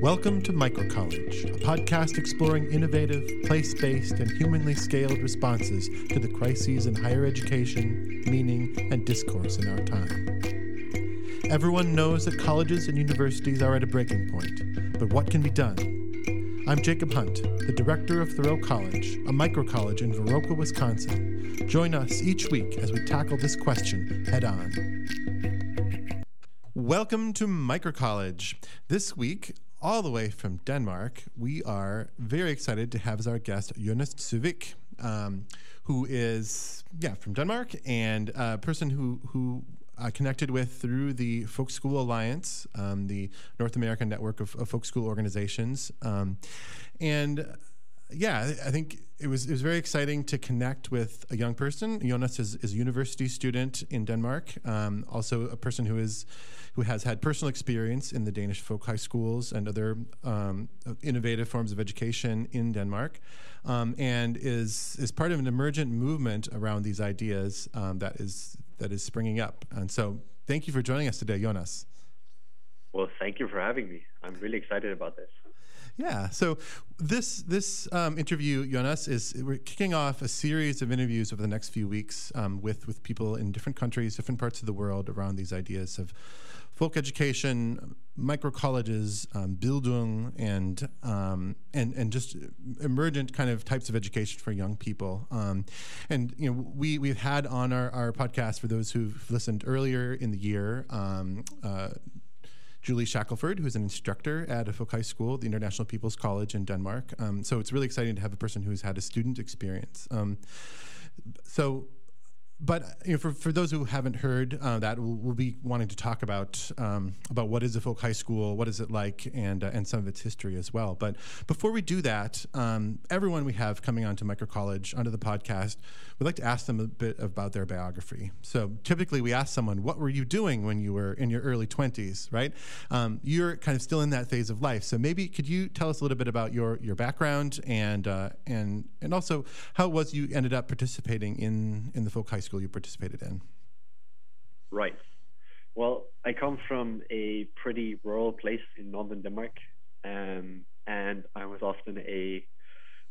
Welcome to Microcollege, a podcast exploring innovative, place based, and humanly scaled responses to the crises in higher education, meaning, and discourse in our time. Everyone knows that colleges and universities are at a breaking point, but what can be done? I'm Jacob Hunt, the director of Thoreau College, a microcollege in Viroqua, Wisconsin. Join us each week as we tackle this question head on. Welcome to Microcollege. This week, all the way from Denmark, we are very excited to have as our guest Jonas Søvik, um, who is yeah from Denmark and a person who who uh, connected with through the Folk School Alliance, um, the North American network of, of folk school organizations, um, and yeah, I think it was it was very exciting to connect with a young person. Jonas is, is a university student in Denmark, um, also a person who is who has had personal experience in the Danish folk high schools and other um, innovative forms of education in Denmark, um, and is is part of an emergent movement around these ideas um, that is that is springing up. And so, thank you for joining us today, Jonas. Well, thank you for having me. I'm really excited about this. Yeah. So this this um, interview, Jonas, is we're kicking off a series of interviews over the next few weeks um, with with people in different countries, different parts of the world around these ideas of folk education, micro colleges, um, Bildung, and um, and and just emergent kind of types of education for young people. Um, and you know, we we've had on our, our podcast for those who've listened earlier in the year. Um, uh, Julie Shackelford, who's an instructor at a folk high school, the International People's College in Denmark. Um, so it's really exciting to have a person who's had a student experience. Um, so but you know, for, for those who haven't heard uh, that, we'll, we'll, be wanting to talk about um, about what is a folk high school, what is it like, and uh, and some of its history as well. But before we do that, um, everyone we have coming onto Micro College onto the podcast, we'd like to ask them a bit about their biography. So typically, we ask someone, "What were you doing when you were in your early 20s?" Right? Um, you're kind of still in that phase of life. So maybe could you tell us a little bit about your your background and uh, and and also how it was you ended up participating in in the folk high school school you participated in? Right. Well, I come from a pretty rural place in northern Denmark, um, and I was often a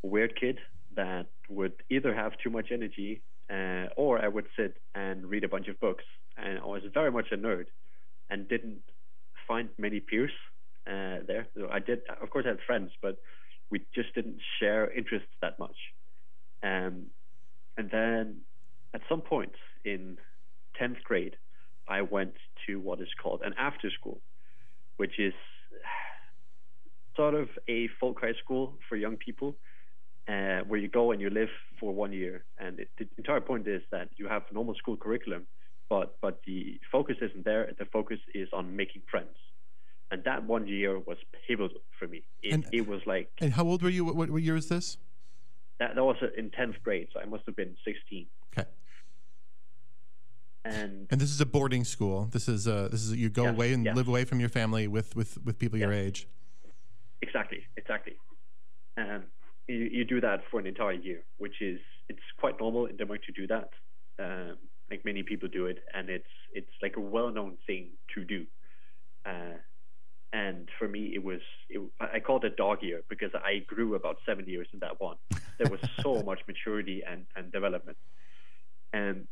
weird kid that would either have too much energy uh, or I would sit and read a bunch of books. And I was very much a nerd and didn't find many peers uh, there. So I did, of course, I had friends, but we just didn't share interests that much. Um, and then at some point in 10th grade, I went to what is called an after school, which is sort of a folk high school for young people, uh, where you go and you live for one year. And it, the entire point is that you have normal school curriculum, but but the focus isn't there. The focus is on making friends. And that one year was pivotal for me. It, and, it was like. And how old were you? What, what year is this? That, that was in 10th grade, so I must have been 16. Okay. And, and this is a boarding school. This is uh, this is you go yes, away and yes. live away from your family with with with people yes. your age. Exactly, exactly. And you, you do that for an entire year, which is it's quite normal in Denmark to do that. Um, like many people do it, and it's it's like a well-known thing to do. Uh, and for me, it was it, I called it dog year because I grew about seven years in that one. There was so much maturity and and development, and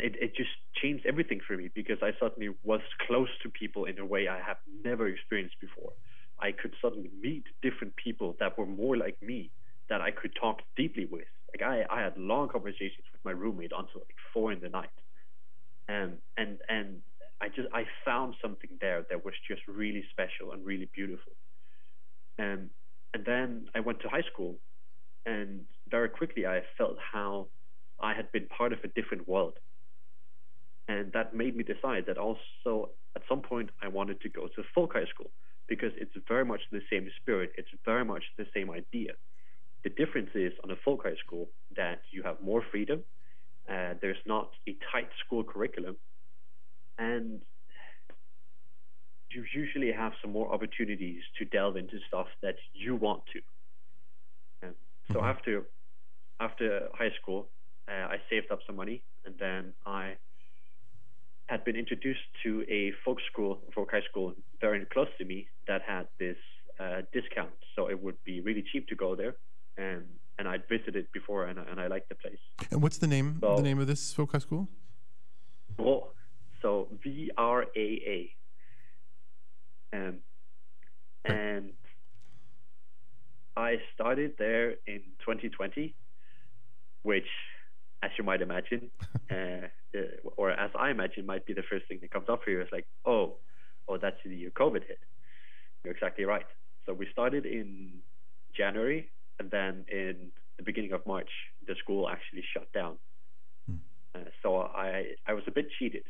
and it, it just changed everything for me because I suddenly was close to people in a way I have never experienced before. I could suddenly meet different people that were more like me that I could talk deeply with. Like I, I had long conversations with my roommate until like four in the night. And and and I just I found something there that was just really special and really beautiful. And and then I went to high school and very quickly I felt how I had been part of a different world and that made me decide that also at some point I wanted to go to folk high school because it's very much the same spirit, it's very much the same idea. The difference is on a folk high school that you have more freedom, uh, there's not a tight school curriculum, and you usually have some more opportunities to delve into stuff that you want to. And so mm-hmm. after after high school, uh, I saved up some money, and then I had been introduced to a folk school, folk high school, very close to me that had this uh, discounts, so it would be really cheap to go there. And and I'd visited before, and and I liked the place. And what's the name? So, the name of this folk high school? Vraa. So V R A A. Um, and I started there in 2020, which, as you might imagine, uh, or as I imagine, might be the first thing that comes up for you. Is like, oh, oh, that's the year COVID hit. You're exactly right. So we started in January, and then in the beginning of March, the school actually shut down. Hmm. Uh, so I I was a bit cheated,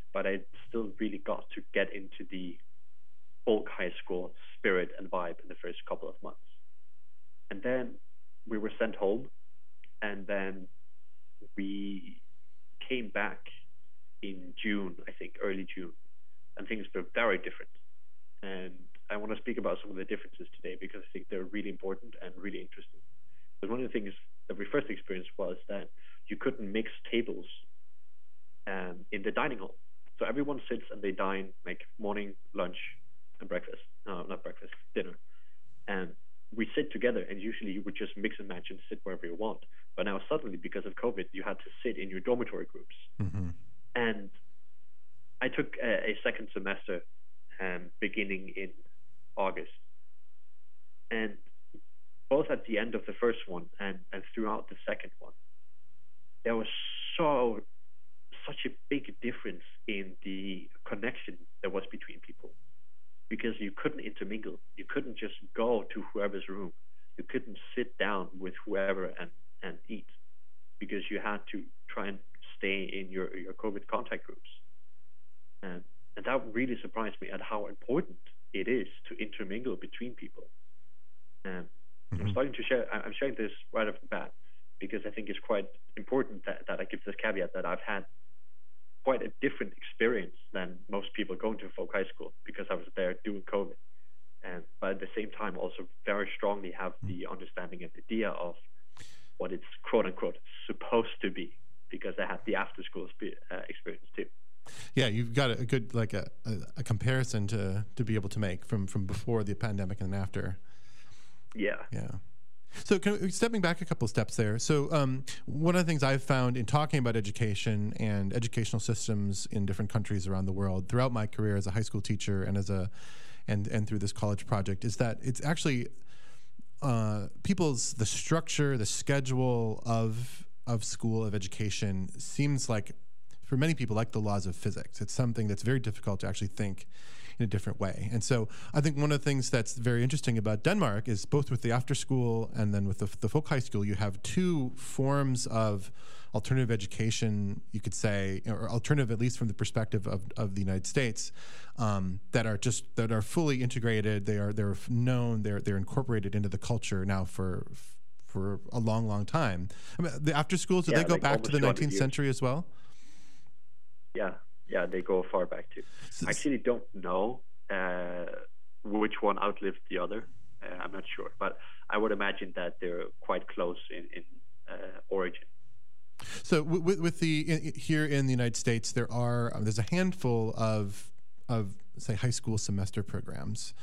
you've got a good like a, a, a, comparison to to be able to make from from before the pandemic and then after. Yeah. Yeah. So, we, stepping back a couple steps there. So, um, one of the things I've found in talking about education and educational systems in different countries around the world throughout my career as a high school teacher and as a and and through this college project is that it's actually uh, people's the structure, the schedule of of school of education seems like for many people like the laws of physics. It's something that's very difficult to actually think in a different way. And so I think one of the things that's very interesting about Denmark is both with the after school and then with the, the folk high school, you have two forms of alternative education, you could say, or alternative at least from the perspective of, of the United States, um, that are just that are fully integrated. They are they're known. They're they're incorporated into the culture now for for a long, long time. I mean, the after schools, do yeah, they go like back to the 19th years. century as well? Yeah, yeah, they go far back too. I actually don't know uh, which one outlived the other. Uh, I'm not sure, but I would imagine that they're quite close in, in uh, origin. So with, with the in, here in the United States, there are um, there's a handful of of say high school semester programs.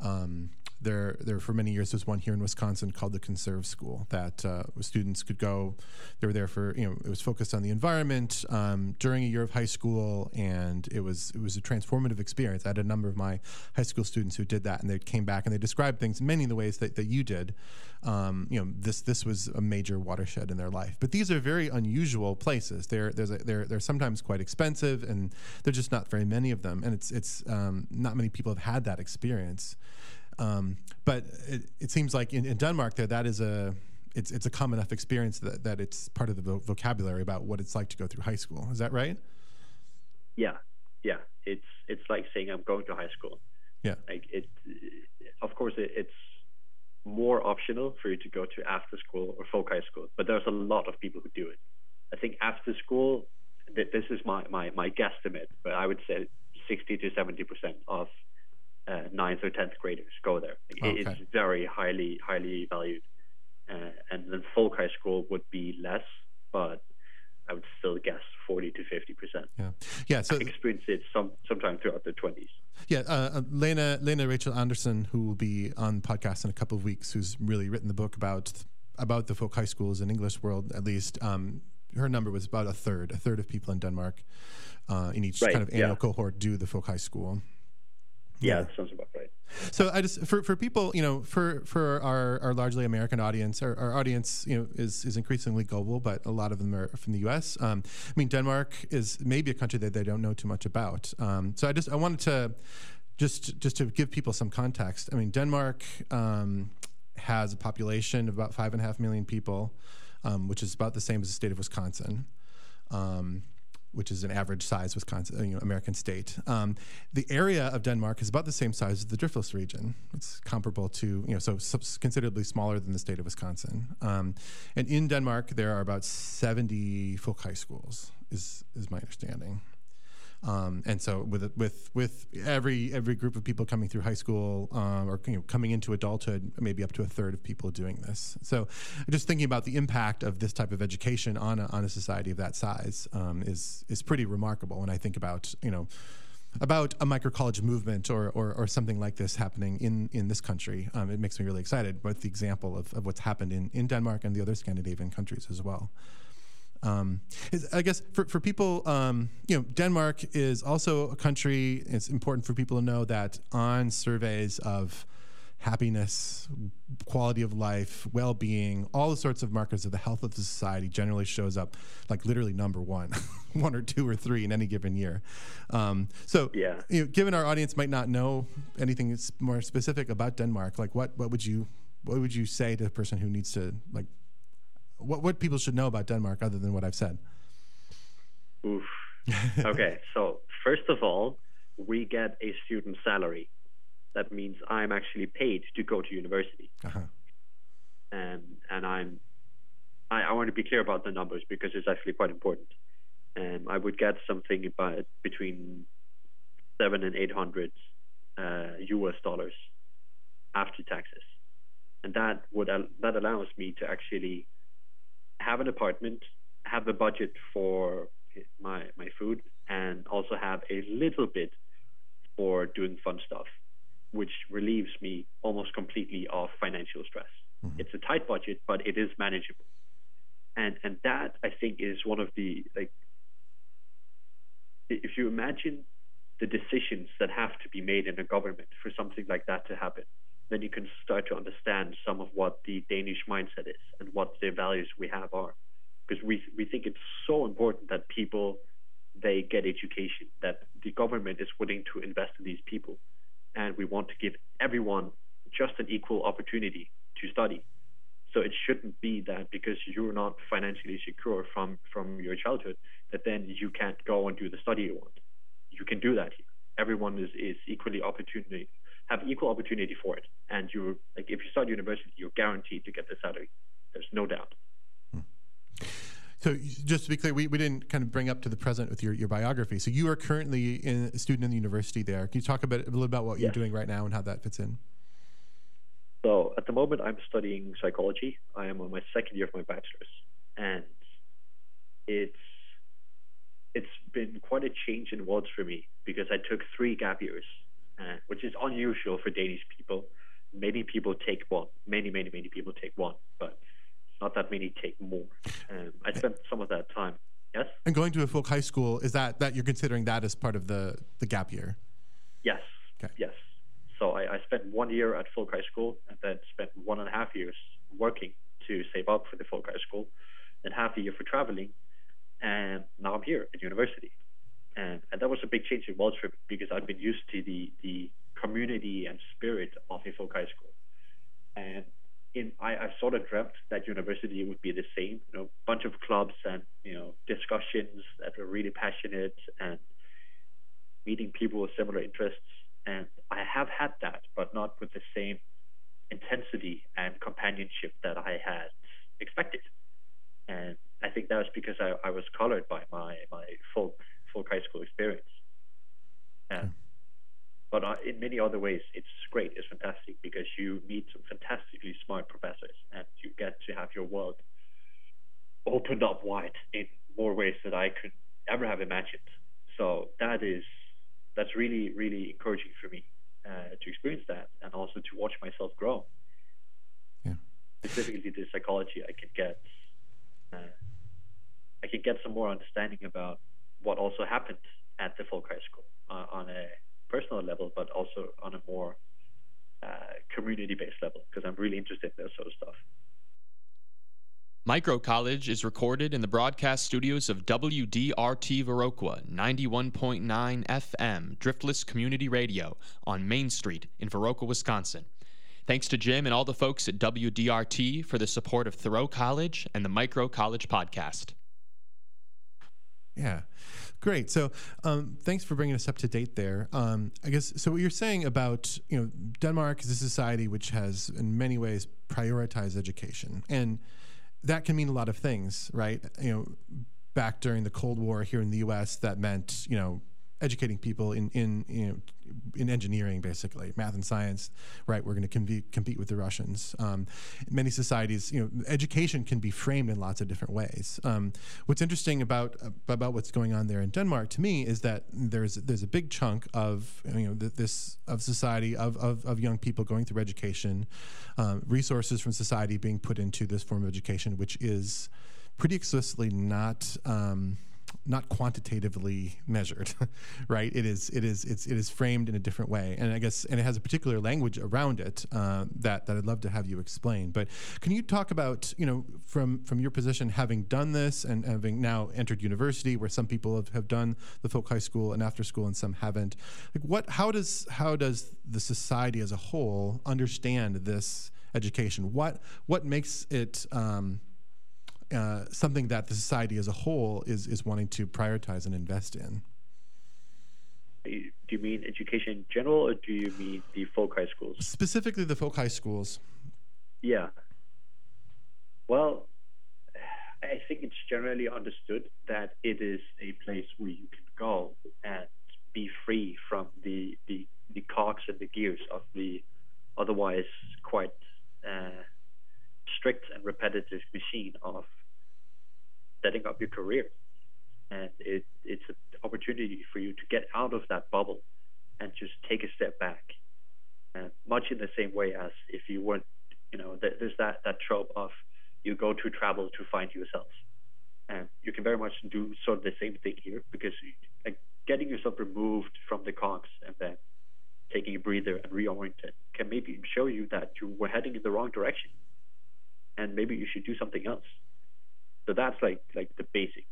Um, there, there for many years was one here in Wisconsin called the Conserve School that uh, students could go. They were there for you know it was focused on the environment um, during a year of high school, and it was it was a transformative experience. I had a number of my high school students who did that, and they came back and they described things in many of the ways that, that you did. Um, you know this this was a major watershed in their life. But these are very unusual places. They're there's a, they're they're sometimes quite expensive, and there's just not very many of them, and it's it's um, not many people have had that experience. Um, but it, it, seems like in, in, Denmark, there that is a it's it's a common enough experience that, that it's part of the vo- vocabulary about what it's like to go through high school. Is that right? Yeah, yeah. It's it's like saying I'm going to high school. Yeah. Like it. Of course, it, it's more optional for you to go to after school or folk high school, but there's a lot of people who do it. I think after school, th- this is my, my, my guesstimate, but I would say 60 to 70 percent of uh, ninth or tenth graders go there. Okay. It's very highly highly valued, uh, and then folk high school would be less, but I would still guess 40 to 50 percent. Yeah, yeah. So I experienced it some sometime throughout the 20s. Yeah, uh, uh, Lene Lene Rachel Andersen, who will be on podcast in a couple of weeks, who's really written the book about about the folk high schools in English world at least. Um, her number was about a third, a third of people in Denmark uh, in each Right, kind of annual yeah. cohort do the folk high school. Yeah, that sounds about right. So I just for, for people, you know, for for our, our largely American audience, our, our audience, you know, is is increasingly global, but a lot of them are from the U.S. Um, I mean, Denmark is maybe a country that they don't know too much about. Um, so I just I wanted to just just to give people some context. I mean, Denmark um, has a population of about five and a half million people, um, which is about the same as the state of Wisconsin. Which is an average size Wisconsin, you know, American state. Um, the area of Denmark is about the same size as the Driftless region. It's comparable to, you know, so considerably smaller than the state of Wisconsin. Um, and in Denmark, there are about 70 folk high schools, is is my understanding. Um, and so with with with every every group of people coming through high school um, or you know, coming into adulthood, maybe up to a third of people doing this. So just thinking about the impact of this type of education on a, on a society of that size um, is is pretty remarkable. When I think about you know about a micro college movement or, or, or something like this happening in, in this country, um, it makes me really excited with the example of, of what's happened in, in Denmark and the other Scandinavian countries as well. Um, I guess for, for people, um, you know, Denmark is also a country. It's important for people to know that on surveys of happiness, quality of life, well-being, all the sorts of markers of the health of the society generally shows up like literally number one, one or two or three in any given year. Um, so, Yeah. you know, given our audience might not know anything more specific about Denmark, like what what would you what would you say to a person who needs to like what what people should know about Denmark other than what I've said? Oof. okay, so first of all, we get a student salary. That means I'm actually paid to go to university, Uh-huh. and and I'm. I, I want to be clear about the numbers because it's actually quite important. Um, I would get something about between seven and eight hundred uh, U.S. dollars after taxes, and that would al- that allows me to actually have an apartment, have a budget for my my food, and also have a little bit for doing fun stuff, which relieves me almost completely of financial stress. Mm-hmm. It's a tight budget, but it is manageable, and and that I think is one of the like if you imagine the decisions that have to be made in a government for something like that to happen, then you can start to understand some of what the Danish mindset is and what the values we have are. Because we we think it's so important that people they get education, that the government is willing to invest in these people, and we want to give everyone just an equal opportunity to study. So it shouldn't be that because you're not financially secure from from your childhood that then you can't go and do the study you want. You can do that here. Everyone is, is equally opportunity have equal opportunity for it. And you're like if you start university, you're guaranteed to get the salary. There's no doubt. Hmm. So just to be clear, we, we didn't kind of bring up to the present with your, your biography. So you are currently in, a student in the university there. Can you talk a little about what you're doing right now and how that fits in? So at the moment, I'm studying psychology. I am on my second year of my bachelor's, and it's it's been quite a change in worlds for me because I took three gap years, uh, which is unusual for Danish people. Many people take one. Many, many, many people take one, but not that many take more. Um, I spent some of that time. Yes. And going to a folk high school is that that you're considering that as part of the the gap year? Yes. Okay. Yes. So I, I spent one year at folk high school and then spent one and a half years working to save up for the folk high school, and half a year for traveling, and now I'm here at university. And, and that was a big change in world me because I've been used to the, the community and spirit of a folk high school. And in I, I sort of dreamt that university would be the same, you know, bunch of clubs and you know discussions that were really passionate and meeting people with similar interests. And I have had that, but not with the same intensity and companionship that I had expected. And I think that was because I, I was colored by my, my folk, folk high school experience. And, But uh, in many other ways, it's great. It's fantastic because you meet some fantastically smart professors and you get to have your world opened up wide in more ways that I could ever have imagined. So that is that's really really encouraging for me uh, to experience that and also to watch myself grow. Yeah. Specifically, the psychology I can get. Uh, I can get some more understanding about what also happened at the folk high school uh, on a personal level, but also on a more uh, community-based level because I'm really interested in this sort of stuff. Micro College is recorded in the broadcast studios of WDRT Viroqua 91.9 FM, Driftless Community Radio, on Main Street in Viroqua, Wisconsin. Thanks to Jim and all the folks at WDRT for the support of Thoreau College and the Micro College podcast. Yeah, great. So, um, thanks for bringing us up to date there. Um, I guess so. What you're saying about you know Denmark is a society which has, in many ways, prioritized education, and that can mean a lot of things, right? You know, back during the Cold War here in the U.S., that meant you know educating people in in you know in engineering basically. Math and science right we're going to compete compete with the russians. Um, many societies you know education can be framed in lots of different ways. Um, what's interesting about about what's going on there in denmark to me is that there's there's a big chunk of you know this of society of of, of young people going through education um, resources from society being put into this form of education which is pretty explicitly not um, not quantitatively measured, right? It is it is it's it is framed in a different way, and I guess and it has a particular language around it uh, that that I'd love to have you explain. But can you talk about you know from from your position having done this and having now entered university, where some people have, have done the folk high school and after school and some haven't, like what how does how does the society as a whole understand this education? What what makes it um, uh, something that the society as a whole is is wanting to prioritize and invest in. Do you mean education in general, or do you mean the folk high schools? Specifically, the folk high schools. Yeah. Well, I think it's generally understood that it is a place where you can go and be free from the the, the cogs and the gears of the otherwise quite uh, strict and repetitive machine of setting up your career. And it, it's an opportunity for you to get out of that bubble and just take a step back. And much in the same way as if you weren't, you know, there's that, that trope of you go to travel to find yourself. And you can very much do sort of the same thing here because like, getting yourself removed from the cogs and then taking a breather and reorienting can maybe show you that you were heading in the wrong direction and maybe you should do something else. So that's like like the basic.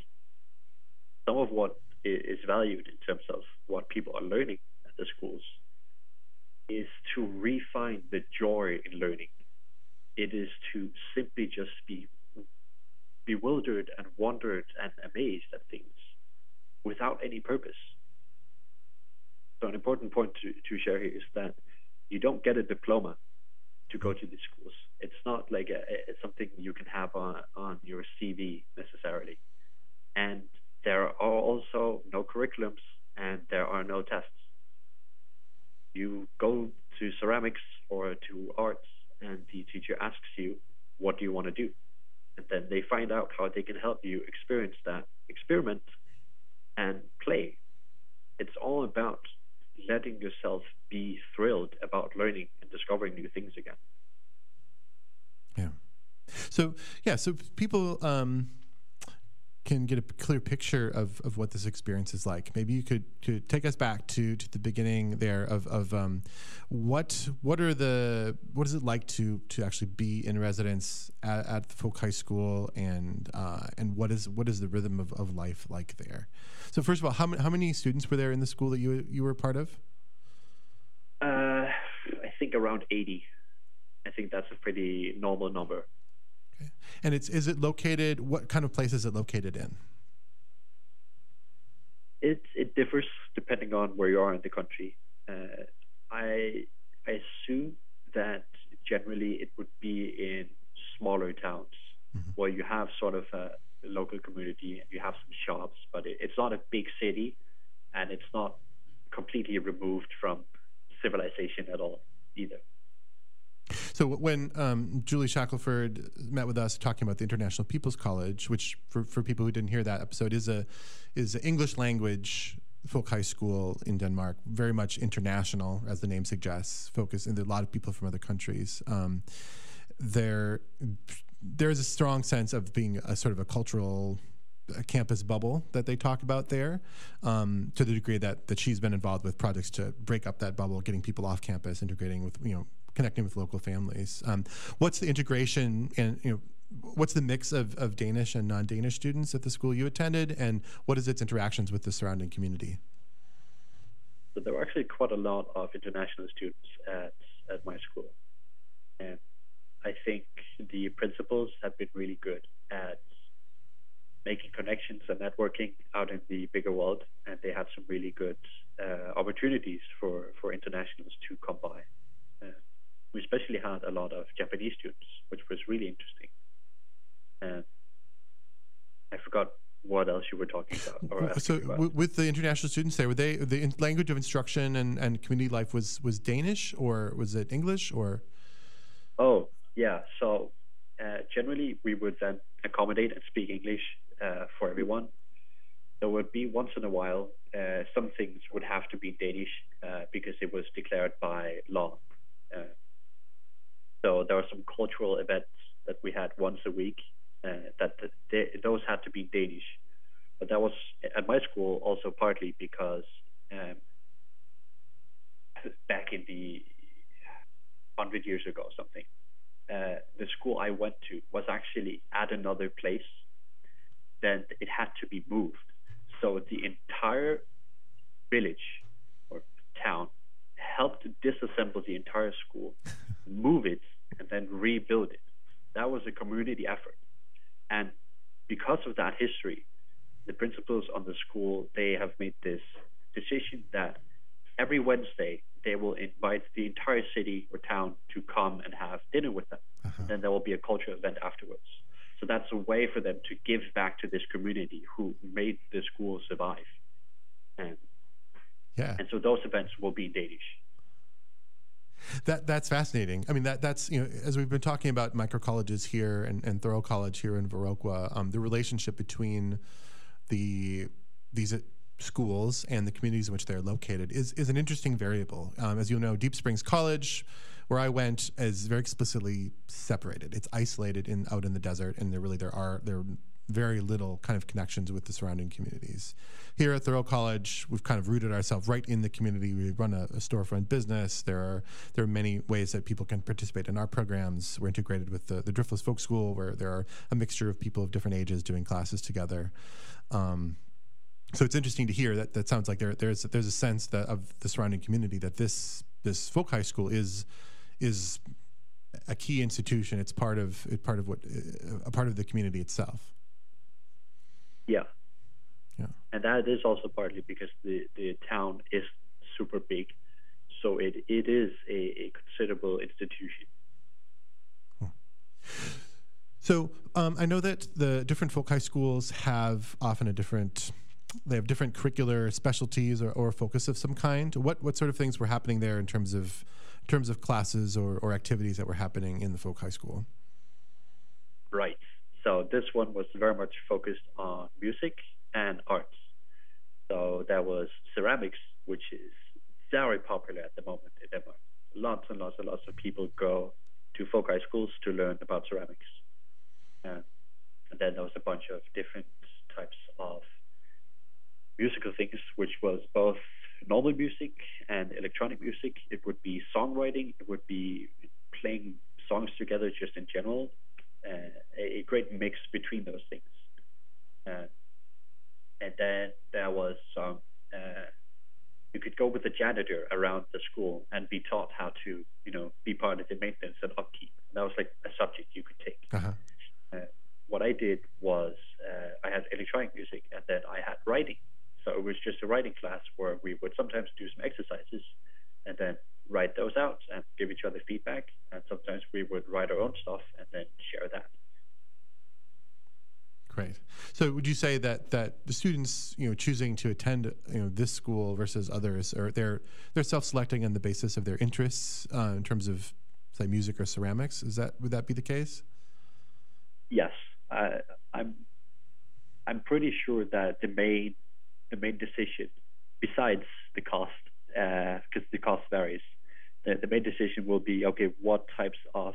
Some of what is valued in terms of what people are learning at the schools is to refine the joy in learning. It is to simply just be bewildered and wondered and amazed at things without any purpose. So an important point to, to share here is that you don't get a diploma to go to these schools. It's not like a, it's something you can have on on your CV necessarily, and there are also no curriculums and there are no tests. You go to ceramics or to arts, and the teacher asks you, "What do you want to do?" And then they find out how they can help you experience that experiment and play. It's all about letting yourself be thrilled about learning discovering new things again. Yeah. So yeah, so people um, can get a clear picture of, of what this experience is like. Maybe you could, could take us back to, to the beginning there of, of um, what what are the what is it like to to actually be in residence at, at the folk high school and uh, and what is what is the rhythm of, of life like there? So first of all, how many how many students were there in the school that you you were part of? Think around eighty. I think that's a pretty normal number. Okay. And it's is it located? What kind of place is it located in? It it differs depending on where you are in the country. Uh, I I assume that generally it would be in smaller towns mm-hmm. where you have sort of a local community and you have some shops, but it, it's not a big city and it's not completely removed from civilization at all either. So when um, Julie Shackelford met with us talking about the International People's College, which for, for people who didn't hear that episode is a is an English language folk high school in Denmark, very much international, as the name suggests. Focus and a lot of people from other countries. Um, there there is a strong sense of being a sort of a cultural campus bubble that they talk about there, um, to the degree that that she's been involved with projects to break up that bubble, getting people off campus, integrating with you know connecting with local families. Um, what's the integration and you know what's the mix of, of Danish and non-Danish students at the school you attended, and what is its interactions with the surrounding community? So there were actually quite a lot of international students at at my school, and I think the principals have been really good at making connections and networking out in the bigger world, and they have some really good uh, opportunities for, for internationals to come by. Uh, we especially had a lot of Japanese students, which was really interesting. And I forgot what else you were talking about. so, about. with the international students there, were they the language of instruction and, and community life was was Danish or was it English or? Oh yeah, so uh, generally we would then accommodate and speak English uh, for everyone. There would be once in a while uh, some things would have to be Danish uh, because it was declared by law. Uh, so there were some cultural events that we had once a week uh, that those had to be Danish. But that was at my school also partly because um, back in the hundred years ago, or something, uh, the school I went to was actually at another place then it had to be moved. So the entire village or town helped disassemble the entire school, move it, and then rebuild it. That was a community effort. And because of that history, the principals on the school they have made this decision that every Wednesday they will invite the entire city or town to come and have dinner with them. Uh-huh. Then there will be a cultural event afterwards. So that's a way for them to give back to this community who made the school survive. And yeah. And so those events will be Danish. That that's fascinating. I mean, that that's you know, as we've been talking about micro colleges here and, and Thoreau College here in Viroqua, um, the relationship between the these schools and the communities in which they're located is is an interesting variable. Um, as you know, Deep Springs College where I went is very explicitly separated. It's isolated in out in the desert, and there really there are there very little kind of connections with the surrounding communities. Here at Thoreau College, we've kind of rooted ourselves right in the community. We run a, a, storefront business. There are there are many ways that people can participate in our programs. We're integrated with the, the Driftless Folk School, where there are a mixture of people of different ages doing classes together. Um, so it's interesting to hear that that sounds like there, there's there's a sense that of the surrounding community that this this folk high school is is a key institution. It's part of it part of what a part of the community itself. Yeah. Yeah. And that is also partly because the, the town is super big. So it, it is a, a considerable institution. So um, I know that the different folk high schools have often a different they have different curricular specialties or, or focus of some kind. What what sort of things were happening there in terms of in terms of classes or, or activities that were happening in the folk high school? Right. So this one was very much focused on music and arts. So there was ceramics, which is very popular at the moment in Denmark. Lots and lots and lots of people go to folk high schools to learn about ceramics. and then there was a bunch of different types of musical things, which was both normal music and electronic music. It would be songwriting. It would be playing songs together just in general. Uh, a, a, great mix between those things. Uh, and then there was some. Uh, you could go with the janitor around the school and be taught how to, you know, be part of the maintenance and upkeep. And that was like a subject you could take. Uh-huh. Uh, what I did was uh, I had electronic music and then I had writing. So it was just a writing class where we would sometimes do some exercises and then write those out and give each other feedback. And sometimes we would write our own stuff and then share that. Great. So, would you say that that the students, you know, choosing to attend, you know, this school versus others, or they're they're self-selecting on the basis of their interests uh, in terms of say music or ceramics. Is that would that be the case? Yes, uh, I'm. I'm pretty sure that the main the main decision, besides the cost, because uh, the cost varies, the, the main decision will be okay. What types of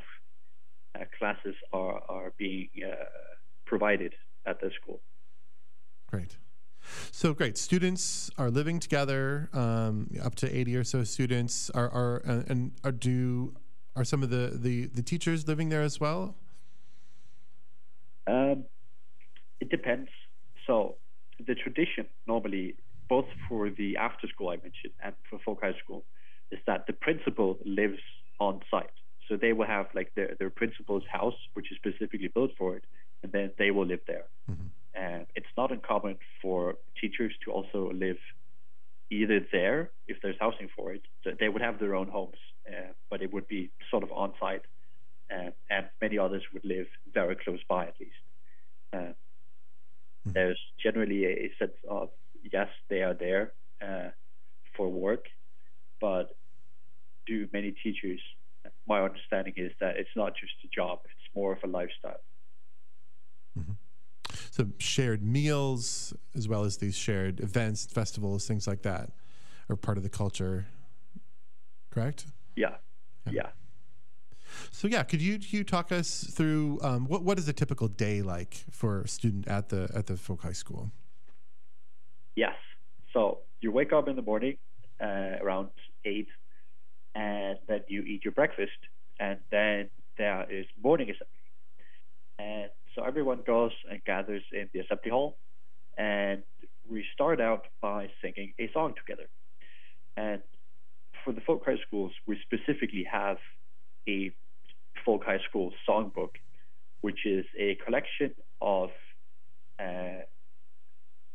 uh, classes are are being uh, provided at the school? Great. So great. Students are living together, um, up to eighty or so students. Are are uh, and are do are some of the the the teachers living there as well? Um, it depends. So the tradition normally, both for the after school I mentioned and for folk high school, is that the principal lives on site. So they will have like their, their principal's house, which is specifically built for it, and then they will live there. Mm-hmm. And it's not uncommon for teachers to also live either there if there's housing for it. So they would have their own homes, uh, but it would be sort of on site. Uh, and many others would live very close by at least. Uh, mm-hmm. There's generally a, sense of yes, they are there uh, for work, but do many teachers? My understanding is that it's not just a job; it's more of a lifestyle. Mm-hmm. So shared meals, as well as these shared events, festivals, things like that, are part of the culture. Correct? Yeah. Yeah. yeah. So yeah, could you you talk us through um, what what is a typical day like for a student at the at the folk high school? Yes. So you wake up in the morning uh, around eight, and then you eat your breakfast, and then there is morning assembly, and so everyone goes and gathers in the assembly hall, and we start out by singing a song together. And for the folk high schools, we specifically have a folk high school songbook, which is a collection of uh,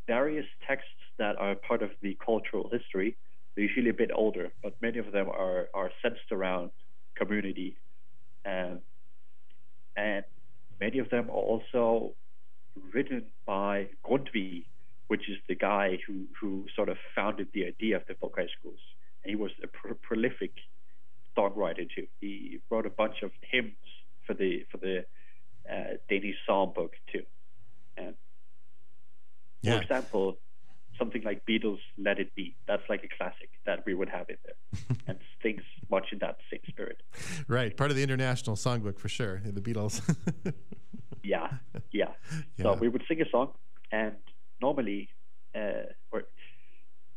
various texts that are part of the cultural history. They're usually a bit older, but many of them are, are centered around community. Um, and Many of them are also written by Grundtvig, which is the guy who, who sort of founded the idea of the folk high schools. And he was a pr- prolific songwriter too. He wrote a bunch of hymns for the for the uh, Danish psalm book too. And yeah. for example, something like Beatles' "Let It Be." That's like a classic that we would have in there, and things much in that same spirit. Right, part of the international songbook for sure. The Beatles. yeah, yeah, yeah. So we would sing a song, and normally, uh, or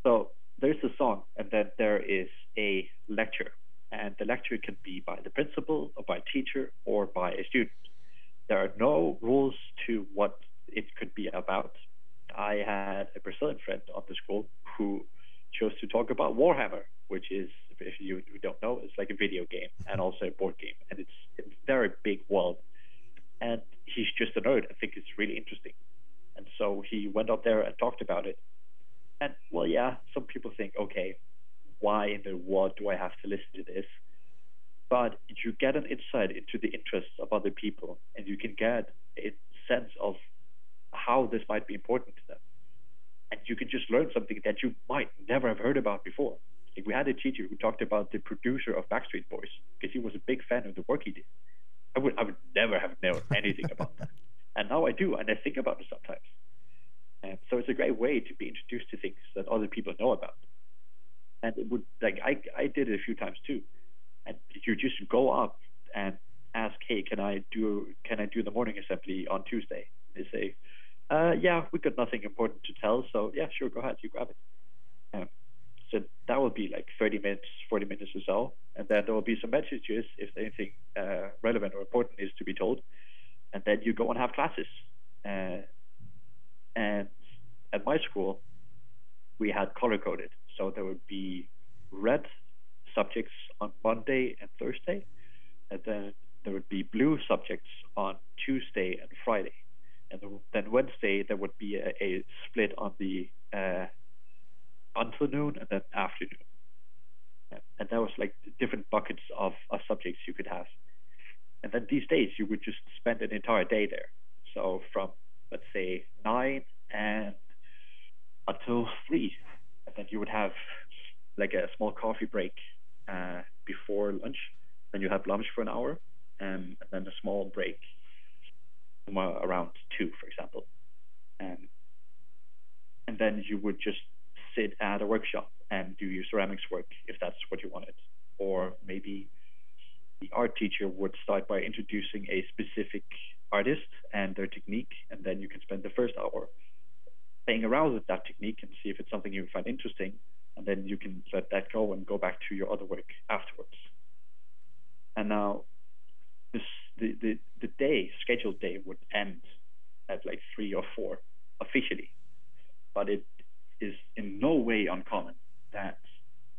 so there's a song, and then there is a lecture, and the lecture can be by the principal, or by teacher, or by a student. There are no rules to what it could be about I had a Brazilian friend on the school who chose to talk about Warhammer, which is, if you don't know, it's like a video game and also a board game, and it's a very big world. And he's just a nerd. I think it's really interesting. And so he went out there and talked about it. And well, yeah, some people think, okay, why in the world do I have to listen to this? But you get an insight into the interests of other people, and you can get a sense of how this might be important to them. And you can just learn something that you might never have heard about before. Like we had a teacher who talked about the producer of Backstreet Boys because he was a big fan of the work he did. I would I would never have known anything about that. And now I do, and I think about it sometimes. And so it's a great way to be introduced to things that other people know about. And it would like I I did it a few times too. And you just go up and ask, hey, can I do can I do the morning assembly on Tuesday? They say, uh, yeah, we got nothing important to tell, so yeah, sure, go ahead, you grab it. Um, so that will be like 30 minutes, 40 minutes or so, and then there will be some messages if anything uh, relevant or important is to be told, and then you go and have classes. Uh, and at my school, we had color coded, so there would be red subjects on Monday and Thursday, and then there would be blue subjects on Tuesday and Friday and then Wednesday there would be a, a split on the uh, noon and then afternoon. And that was like different buckets of, of subjects you could have. And then these days you would just spend an entire day there. So from let's say nine and until three, and then you would have like a small coffee break uh, before lunch, Then you have lunch for an hour, um, and then a small break around two, for example. Um, and then you would just sit at a workshop and do your ceramics work if that's what you wanted. Or maybe the art teacher would start by introducing a specific artist and their technique, and then you can spend the first hour playing around with that technique and see if it's something you find interesting, and then you can let that go and go back to your other work afterwards. And now, this the the, the day scheduled day would end at like three or four officially, but it is in no way uncommon that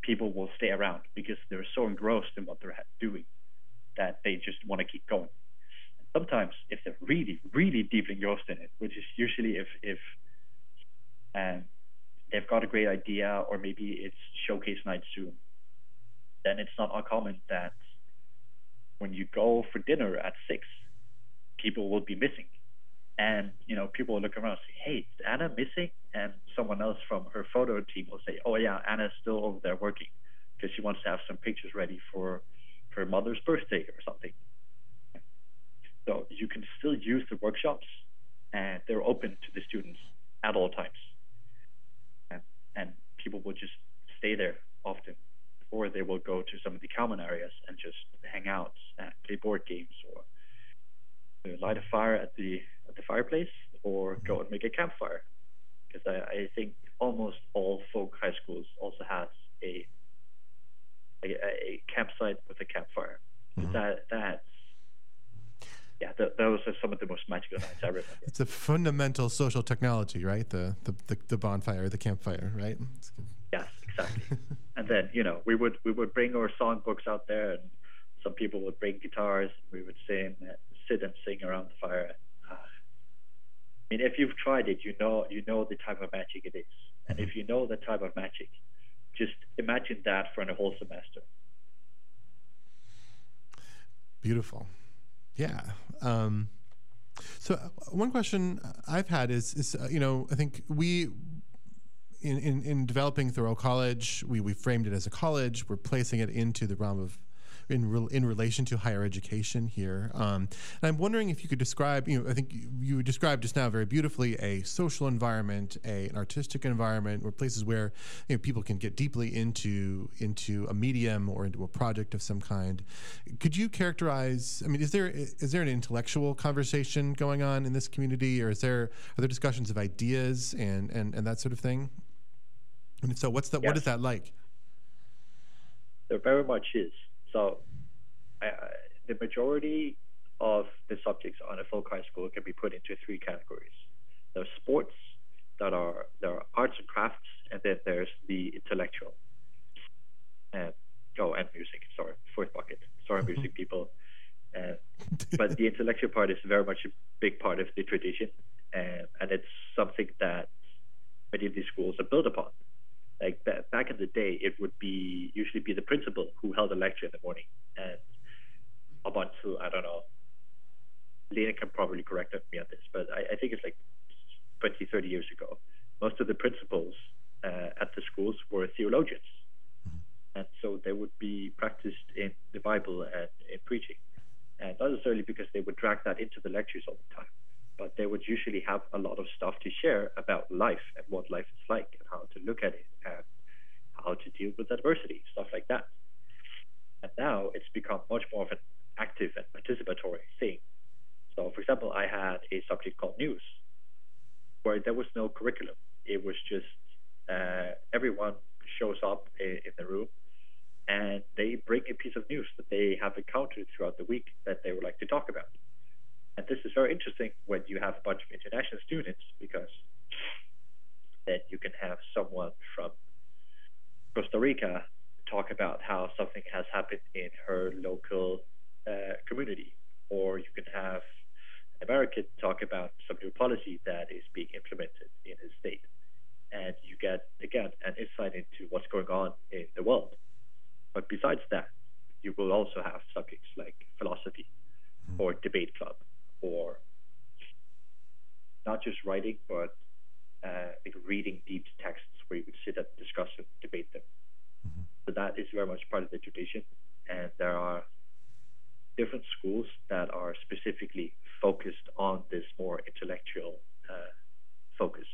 people will stay around because they're so engrossed in what they're doing that they just want to keep going. And sometimes, if they're really, really deeply engrossed in it, which is usually if if um, they've got a great idea or maybe it's showcase night soon, then it's not uncommon that when you go for dinner at six, people will be missing. And you know, people will look around and say, "Hey, is Anna missing?" And someone else from her photo team will say, "Oh yeah, Anna's still over there working because she wants to have some pictures ready for her mother's birthday or something." So you can still use the workshops, and they're open to the students at all times. And, people will just stay there often, or they will go to some of the common areas and just hang out and play board games or light a fire at the at the fireplace or go and make a campfire. Because I, I think almost all folk high schools also has a a, a campsite with a campfire. Mm-hmm. That that's yeah, th- those are some of the most magical nights I remember. It's a fundamental social technology, right? The the the, the bonfire, the campfire, right? Yes, exactly. and then you know we would we would bring our songbooks out there, and some people would bring guitars. We would sing, sit and sing around the fire. Uh, I mean, if you've tried it, you know you know the type of magic it is, and if you know the type of magic, just imagine that for a whole semester. Beautiful. Yeah. Um, so uh, one question I've had is, is uh, you know, I think we, in, in, in developing Thoreau College, we, we framed it as a college. We're placing it into the realm of in re- in relation to higher education here. Um, and I'm wondering if you could describe, you know, I think you described just now very beautifully a social environment, a, an artistic environment, or places where you know, people can get deeply into into a medium or into a project of some kind. Could you characterize? I mean, is there is there an intellectual conversation going on in this community, or is there are there discussions of ideas and and, and that sort of thing? And so, what's that? Yes. What is that like? There very much is. So uh, the majority of the subjects on a folk high school can be put into three categories. There's sports, that are there are arts and crafts, and then there's the intellectual. And oh, and music. Sorry, fourth bucket. Sorry, mm-hmm. music people. Uh, but the intellectual part is very much a big part of the tradition, and, and it's something that many of these schools are built upon. Like back in the day, it would be usually be the principal who held a lecture in the morning, and up until I don't know, Lene can probably correct me on this, but I, I think it's like 20, 30 years ago. Most of the principals uh, at the schools were theologians, and so they would be practiced in the Bible and in preaching, and not necessarily because they would drag that into the lectures all the time but they would usually have a lot of stuff to share about life and what life is like and how to look at it and how to deal with adversity, stuff like that. And now it's become much more of an active and participatory thing. So, for example, I had a subject called news, where there was no curriculum. It was just uh, everyone shows up in, in the room and they bring a piece of news that they have encountered throughout the week that they would like to talk about. And this is very interesting when you have a bunch of international students because then you can have someone from Costa Rica talk about how something has happened in her local uh, community, or you can have an American talk about some new policy that is being implemented in his state. And you get, again, an insight into what's going on in the world. But besides that, you will also have subjects like philosophy or debate club for not just writing, but uh, like reading deep texts where you would sit and discuss and debate them. Mm-hmm. So that is very much part of the tradition, and there are different schools that are specifically focused on this more intellectual uh, focus.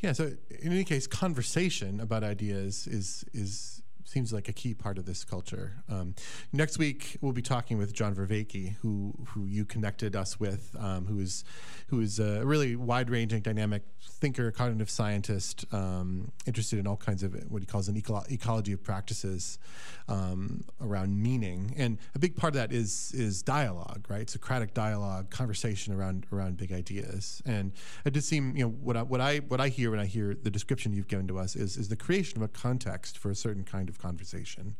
Yeah. So in any case, conversation about ideas is is seems like a key part of this culture. Um, next week we'll be talking with John Vervaeke, who who you connected us with, um, who is who is a really wide-ranging, dynamic thinker, cognitive scientist, um, interested in all kinds of what he calls an eco- ecology of practices um, around meaning, and a big part of that is is dialogue, right? Socratic dialogue, conversation around around big ideas, and it does seem you know what I, what I what I hear when I hear the description you've given to us is is the creation of a context for a certain kind of conversation,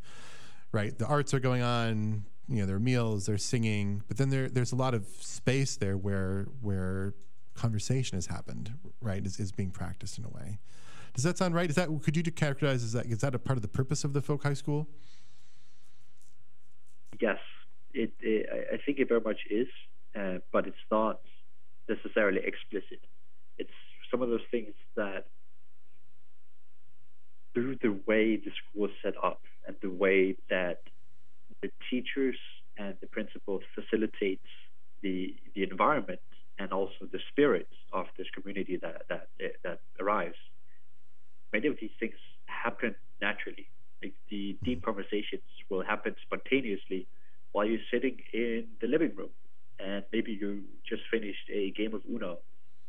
right? The arts are going on, you know, there are meals, there's singing, but then there there's a lot of space there where where conversation has happened, right? Is, is being practiced in a way. Does that sound right? Is that could you characterize as that is that a part of the purpose of the folk high school? Yes, it, it I think it very much is, uh, but it's not necessarily explicit. It's some of those things that through the way the school is set up and the way that the teachers and the principals facilitates the the environment and also the spirit of this community that that that arrives. Many of these things happen naturally. Like the deep conversations will happen spontaneously while you're sitting in the living room, and maybe you just finished a game of Uno,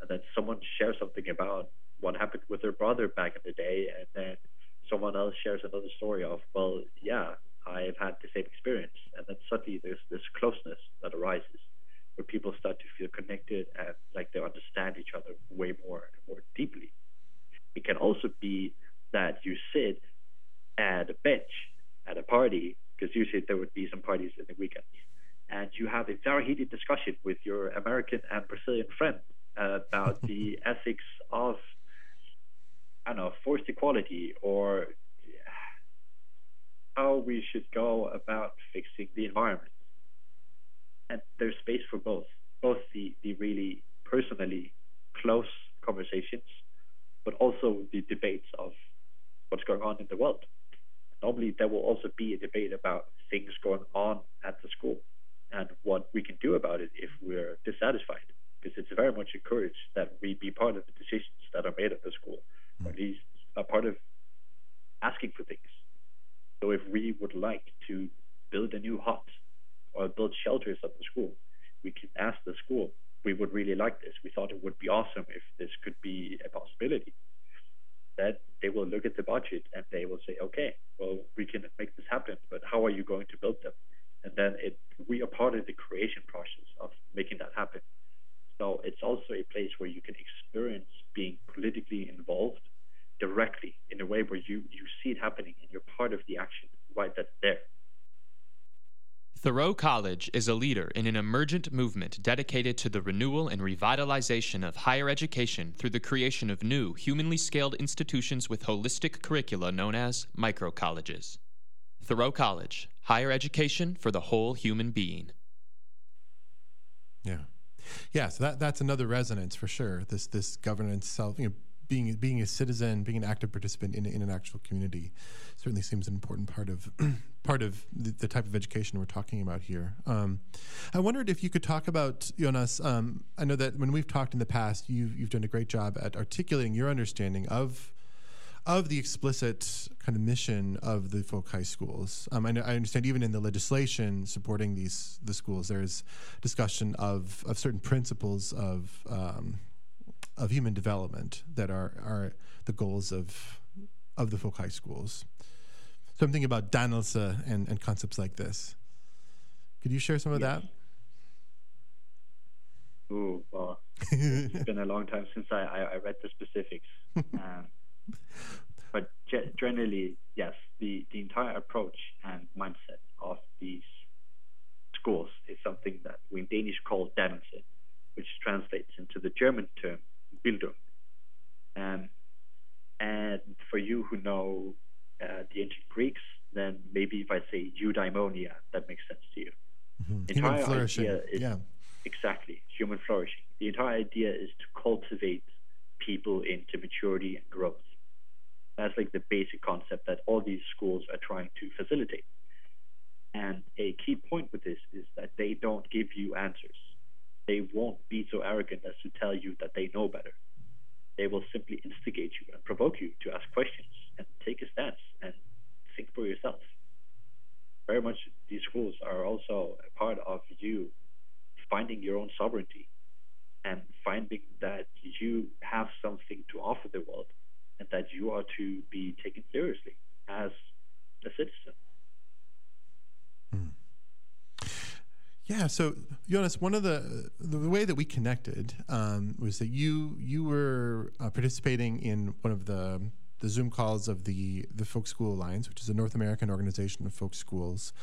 and then someone shares something about what happened with their brother back in the day, and then someone else shares another story of, well, yeah, I've had the same experience. And then suddenly there's this closeness that arises where people start to feel connected and like they understand each other way more and more deeply. It can also be that you sit at a bench at a party, because usually there would be some parties in the weekends, and you have a very heated discussion with your American and Brazilian friend about the ethics of I don't know, forced equality or how we should go about fixing the environment. And there's space for both, both the, the really personally close conversations, but also the debates of what's going on in the world. Normally, there will also be a debate about things going on at the school and what we can do about it if we're dissatisfied, because it's very much encouraged that we be part of the decisions that are made at the school or at least a part of asking for things. So if we would like to build a new hut or build shelters at the school, we can ask the school, we would really like this. We thought it would be awesome if this could be a possibility. That they will look at the budget and they will say, okay, well, we can make this happen, but how are you going to build them? And then it, we are part of the creation process of making that happen. So it's also a place where you can experience being politically involved directly in a way where you, you see it happening and you're part of the action right that's there. Thoreau College is a leader in an emergent movement dedicated to the renewal and revitalization of higher education through the creation of new, humanly scaled institutions with holistic curricula known as microcolleges. Thoreau College, higher education for the whole human being. Yeah. Yeah, so that, that's another resonance for sure. This this governance self, you know, being being a citizen, being an active participant in, in an actual community, certainly seems an important part of part of the, the, type of education we're talking about here. Um, I wondered if you could talk about Jonas. Um, I know that when we've talked in the past, you've you've done a great job at articulating your understanding of of the explicit kind of mission of the folk high schools. Um, I, know, I, understand even in the legislation supporting these the schools, there's discussion of of certain principles of um, of human development that are are the goals of of the folk high schools. So I'm thinking about Dannelse and, and concepts like this. Could you share some of yes. that? Ooh, well, it's been a long time since I, I, I read the specifics. Um, but generally, yes, the, the entire approach and mindset of these schools is something that we in Danish call Dannelse, which translates into the German term Bildung. Um, and for you who know uh, the ancient Greeks, then maybe if I say eudaimonia, that makes sense to you. Mm-hmm. Human flourishing. Is, yeah. Exactly, human flourishing. The entire idea is to cultivate people into maturity and growth. That's like the basic concept that all these schools are trying to facilitate. And a key point with this is that they don't give you answers. They won't be so arrogant as to tell you that they know better. They will simply instigate you and provoke you to ask questions and take a stance and think for yourself. Very much these schools are also a part of you finding your own sovereignty and finding that you have something to offer the world that you are to be taken seriously as a citizen. Hmm. Yeah, so Jonas, one of the the way that we connected um, was that you you were uh, participating in one of the the Zoom calls of the the Folk School Alliance, which is a North American organization of folk schools,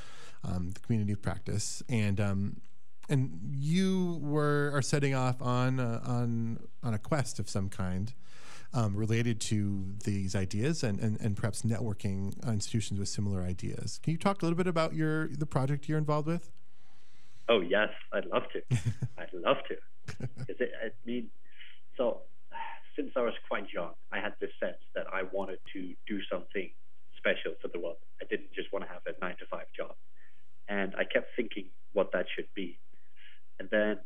um, the community of practice, and um, and you were are setting off on a, on on a quest of some kind. Um, related to these ideas and, and, and perhaps networking institutions with similar ideas. Can you talk a little bit about your the project you're involved with? Oh yes, I'd love to. I'd love to. Because it, I mean, so since I was quite young, I had this sense that I wanted to do something special for the world. I didn't just want to have a nine to five job, and I kept thinking what that should be. And then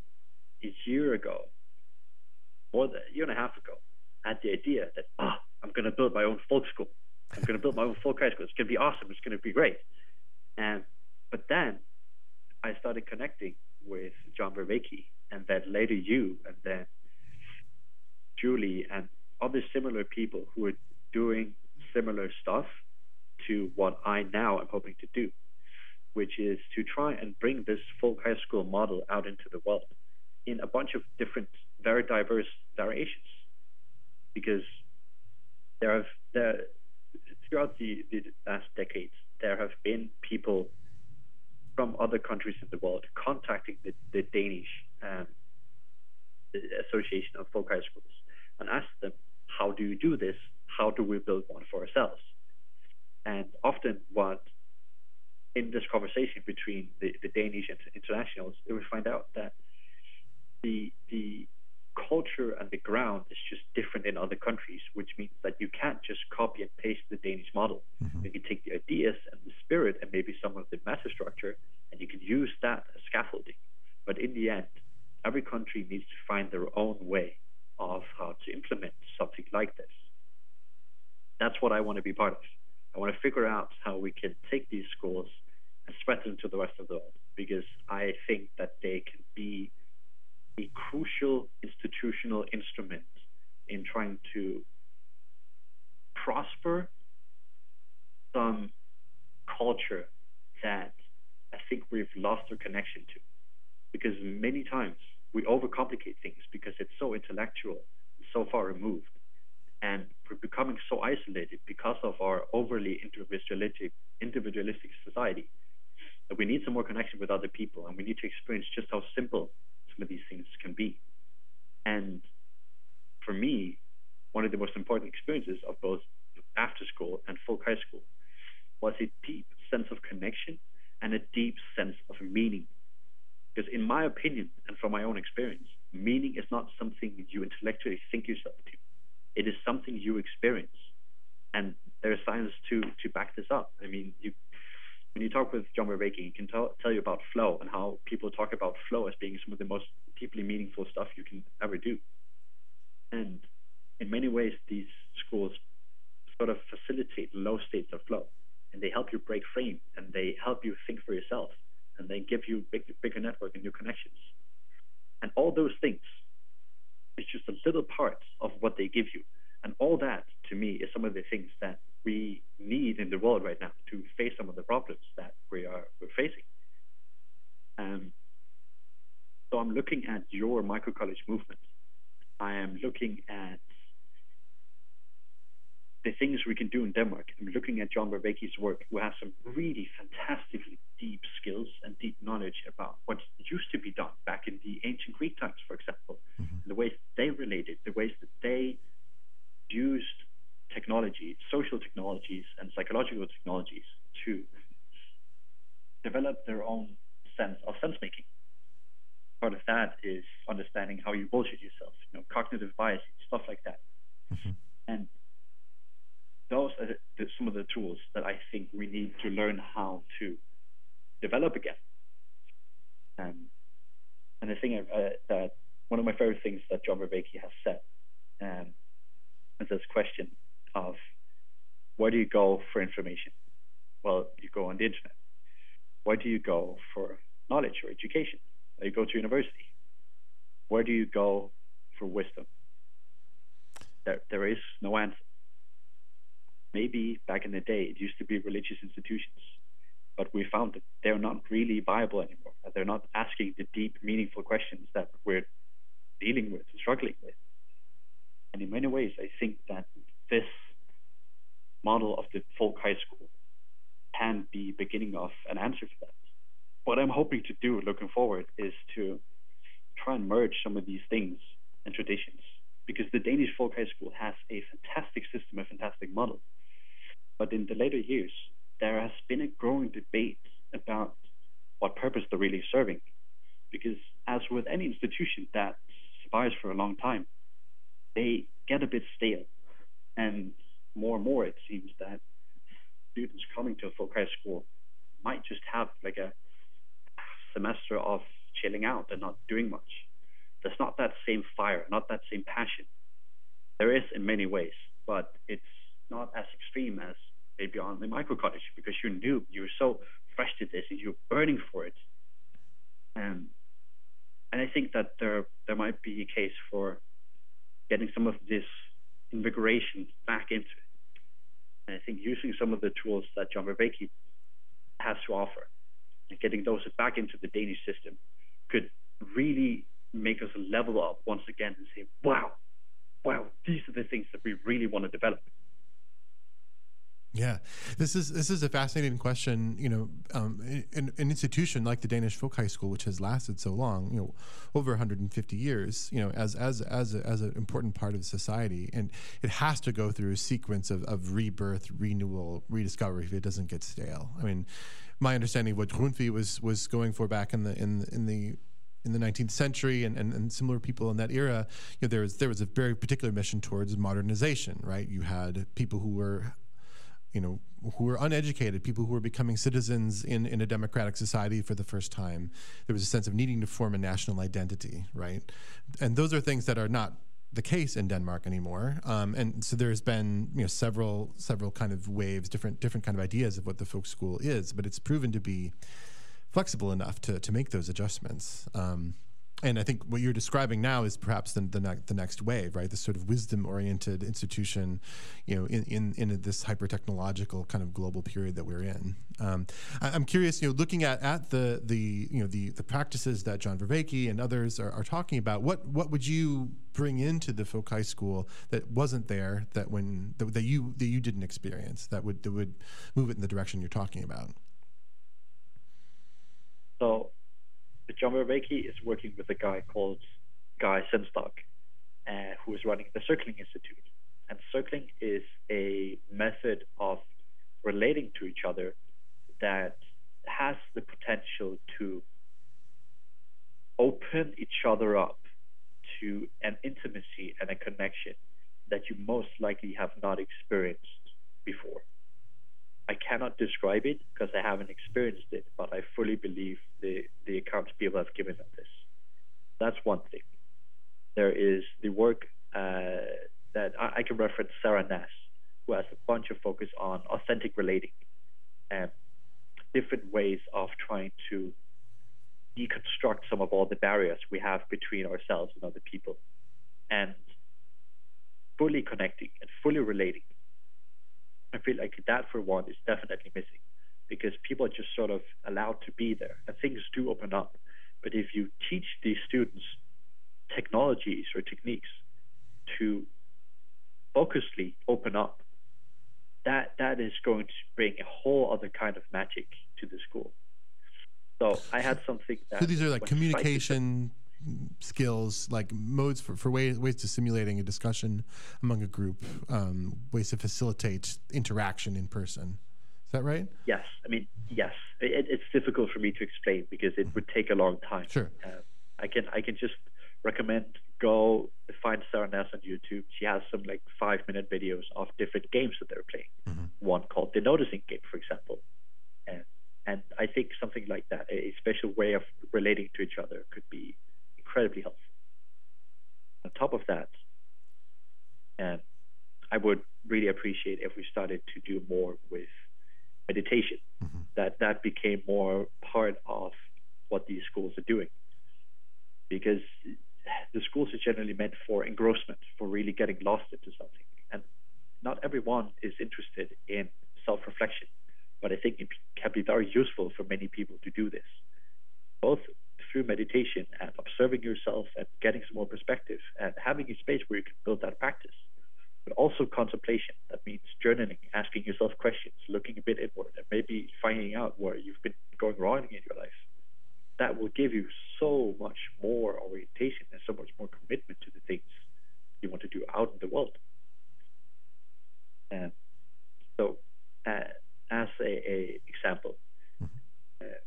a year ago, more than a year and a half ago, had the idea that oh, I'm going to build my own folk school. I'm going to build my own folk high school. It's going to be awesome. It's going to be great. And but then I started connecting with John Vervaeke, and then later you, and then Julie, and other similar people who are doing similar stuff to what I now am hoping to do, which is to try and bring this folk high school model out into the world in a bunch of different, very diverse variations. Because there have there throughout the, the last decades, there have been people from other countries in the world contacting the, the Danish um, Association of Folk High Schools and asked them, how do you do this? How do we build one for ourselves? And often what in this conversation between the, the Danish and internationals, would find out that the the culture and the ground is just different in other countries, which means that you can't just copy and paste the Danish model. Mm-hmm. You can take the ideas and the spirit and maybe some of the meta structure, and you can use that as scaffolding. But in the end, every country needs to find their own way of how to implement something like this. That's what I want to be part of. I want to figure out how we can take these schools and spread them to the rest of the world because I think that they can be a crucial institutional instrument in trying to prosper some culture that I think we've lost our connection to. Because many times we overcomplicate things because it's so intellectual so far removed. And we're becoming so isolated because of our overly individualistic, individualistic society that we need some more connection with other people and we need to experience just how simple some of these things can be. And for me, one of the most important experiences of both after school and folk high school was a deep sense of connection and a deep sense of meaning. Because, in my opinion, and from my own experience, meaning is not something you intellectually think yourself to. It is something you experience. And there is science to, to back this up. I mean, you when you talk with John Vervaeke, he can tell, tell you about flow and how people talk about flow as being some of the most deeply meaningful stuff you can ever do. And in many ways, these schools sort of facilitate low states of flow, and they help you break frame, and they help you think for yourself, and they give you big, bigger network and new connections. And all those things is just a little part of what they give you. And all that, to me, is some of the things that we need in the world right now to face some of the problems that we are we're facing. Um, so I'm looking at your micro college movement. I am looking at the things we can do in Denmark. I'm looking at John Vervaeke's work, who has some really fantastically deep skills and deep knowledge about what used to be done back in the ancient Greek times, for example, mm-hmm. the ways they related, the ways that they used technology, social technologies, and psychological technologies to develop their own sense of sense making. Part of that is understanding how you bullshit yourself, you know, cognitive bias, stuff like that. Mm-hmm. And those are the, some of the tools that I think we need to learn how to develop again. Um, and I think uh, that one of my favorite things that John Vervaeke has said um, is this question of where do you go for information? Well, you go on the internet. Where do you go for knowledge or education? You go to university. Where do you go for wisdom? There, there is no answer. Maybe back in the day it used to be religious institutions, but we found that they're not really viable anymore. They're not asking the deep, meaningful questions that we're dealing with and struggling with. And in many ways, I think that this model of the folk high school can be beginning of an answer for that. What I'm hoping to do looking forward is to try and merge some of these things and traditions because the Danish folk high school has a fantastic system, a fantastic model. But in the later years, there has been a growing debate about what purpose they're really serving. Because as with any institution that survives for a long time, they get a bit stale. And more and more, it seems that students coming to a folk high school might just have like a semester of chilling out and not doing much. There's not that same fire, not that same passion. There is in many ways, but it's not as extreme as maybe on the micro college because you knew you were so fresh to this and you're burning for it. Um, and I think that there there might be a case for getting some of this invigoration back into it. And I think using some of the tools that John Vervaeke has to offer and getting those back into the Danish system could really make us level up once again and say, wow, wow, these are the things that we really want to develop. Yeah, this is this is a fascinating question. You know, um, an, an, institution like the Danish Folk High School, which has lasted so long, you know, over 150 years, you know, as as as a, as an important part of society, and it has to go through a sequence of, of rebirth, renewal, rediscovery if it doesn't get stale. I mean, my understanding of what Grundtvig was was going for back in the in in the in the 19th century and, and, and, similar people in that era, you know, there was there was a very particular mission towards modernization, right? You had people who were you know, who were uneducated, people who were becoming citizens in, in a democratic society for the first time. There was a sense of needing to form a national identity, right? And those are things that are not the case in Denmark anymore. Um, and so there's been you know several several kind of waves, different different kind of ideas of what the folk school is, but it's proven to be flexible enough to to make those adjustments. Um, and I think what you're describing now is perhaps the the, ne- the next wave, right? This sort of wisdom-oriented institution, you know, in, in, in this hyper-technological kind of global period that we're in. Um, I, am curious, you know, looking at, at the the you know the the practices that John Vervaeke and others are, are talking about. What what would you bring into the folk high school that wasn't there that when that, that you that you didn't experience that would that would move it in the direction you're talking about? So John Vervaeke is working with a guy called Guy Sengstock, uh, who is running the Circling Institute. And circling is a method of relating to each other that has the potential to open each other up to an intimacy and a connection that you most likely have not experienced before. I cannot describe it because I haven't experienced it, but I fully believe the, the accounts people have given of this. That's one thing. There is the work uh, that I, I, can reference Sara Ness, who has a bunch of focus on authentic relating and different ways of trying to deconstruct some of all the barriers we have between ourselves and other people and fully connecting and fully relating I feel like that for one is definitely missing because people are just sort of allowed to be there and things do open up. But if you teach these students technologies or techniques to focusedly open up, that that is going to bring a whole other kind of magic to the school. So I had something that. So these are like communication skills, like modes for, for ways, ways to simulating a discussion among a group, um, ways to facilitate interaction in person. Is that right? Yes. I mean, yes. It, it's difficult for me to explain because it would take a long time. Sure. Uh, I can I can just recommend go find Sara Ness on YouTube. She has some like five minute videos of different games that they're playing. Mm-hmm. One called the Noticing Game, for example. And and I think something like that, a special way of relating to each other, could be incredibly helpful. On top of that, and I would really appreciate if we started to do more with meditation. Mm-hmm. That that became more part of what these schools are doing, because the schools are generally meant for engrossment, for really getting lost into something, and not everyone is interested in self-reflection. But I think it can be very useful for many people to do this, both through meditation and observing yourself and getting some more perspective and having a space where you can build that practice but also contemplation. That means journaling, asking yourself questions, looking a bit inward, and maybe finding out where you've been going wrong in your life. That will give you so much more orientation and so much more commitment to the things you want to do out in the world. And so, uh, as a, a example,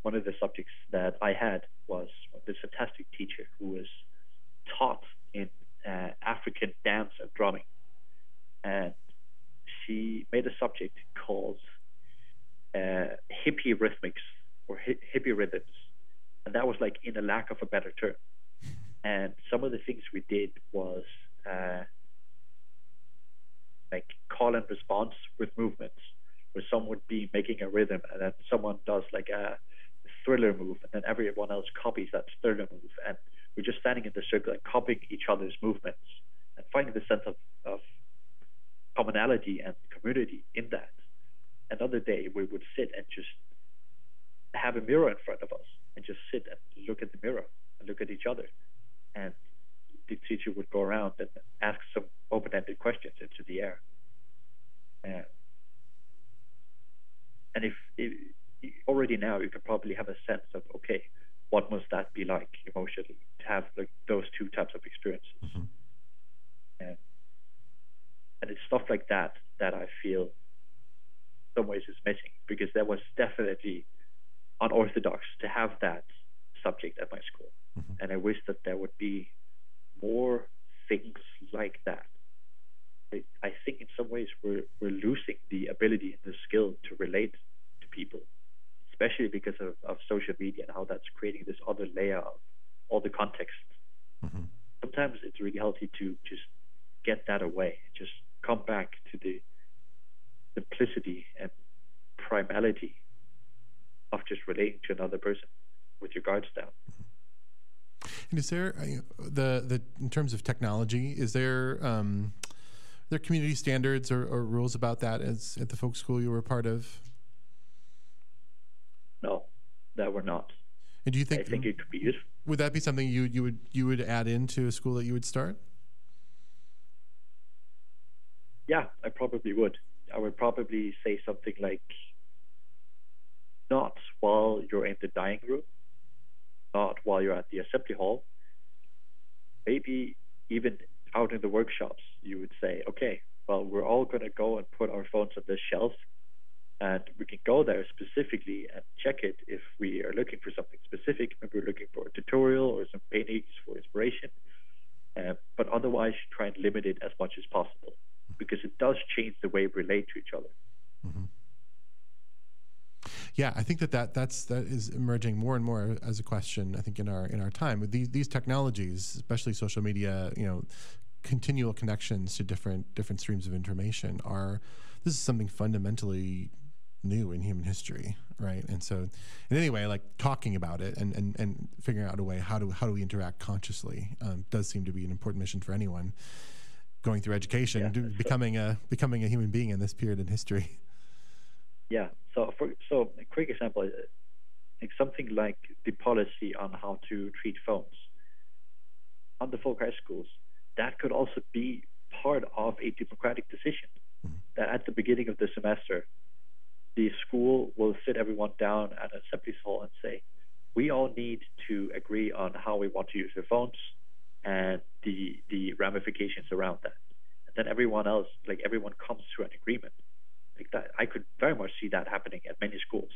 one of the subjects that I had was this fantastic teacher who was taught in uh, African dance and drumming and she made a subject called uh, hippie rhythmics or hi- hippie rhythms, and that was like in a lack of a better term. And some of the things we did was uh, like call and response with movements, where someone would be making a rhythm, and then someone does like a thriller move, and then everyone else copies that thriller move, and we're just standing in the circle and copying each other's movements and finding the sense of, of commonality and community in that. Another day, we would sit and just have a mirror in front of us and just sit and look at the mirror and look at each other. And the teacher would go around and ask some open ended questions into the air. And, and if, if already now you can probably have a sense of, okay, what must that be like emotionally to have like those two types of experiences? Mm-hmm. And and it's stuff like that that I feel some ways is missing because that was definitely unorthodox to have that subject at my school. Mm-hmm. And I wish that there would be more things like that. I, I think in some ways we're, we're losing the ability and the skill to relate to people, especially because of, of social media and how that's creating this other layer of all the context. Mm-hmm. Sometimes it's really healthy to just get that away, just come back to the simplicity and primality of just relating to another person with your guards down. And is there uh, the the in terms of technology? Is there um, there community standards or, or, rules about that as at the folk school you were part of? That were not. And do you think? I think it could be useful. Would that be something you you would you would add into a school that you would start? yeah, I probably would. I would probably say something like, not while you're in the dining room, not while you're at the assembly hall. Maybe even out in the workshops, you would say, okay, well, we're all going to go and put our phones on this shelf, and we can go there specifically and check it if we are looking for something specific. Maybe we're looking for a tutorial or some paintings for inspiration. Uh, but otherwise, try and limit it as much as possible because it does change the way we relate to each other. Mm-hmm. Yeah, I think that, that that's that is emerging more and more as a question. I think in our in our time these these technologies, especially social media, you know, continual connections to different different streams of information are this is something fundamentally new in human history, right? And so, in any way, like talking about it and, and, and figuring out a way how do how do we interact consciously um, does seem to be an important mission for anyone going through education, yeah, becoming a becoming a human being in this period in history. Yeah. So for so a quick example, like something like the policy on how to treat phones on the folk high schools, that could also be part of a democratic decision. Mm-hmm. That at the beginning of the semester, the school will sit everyone down at an assembly hall and say, we all need to agree on how we want to use our phones and the the ramifications around that. And then everyone else, like everyone, comes to an agreement. Like that, I could very much see that happening at many schools,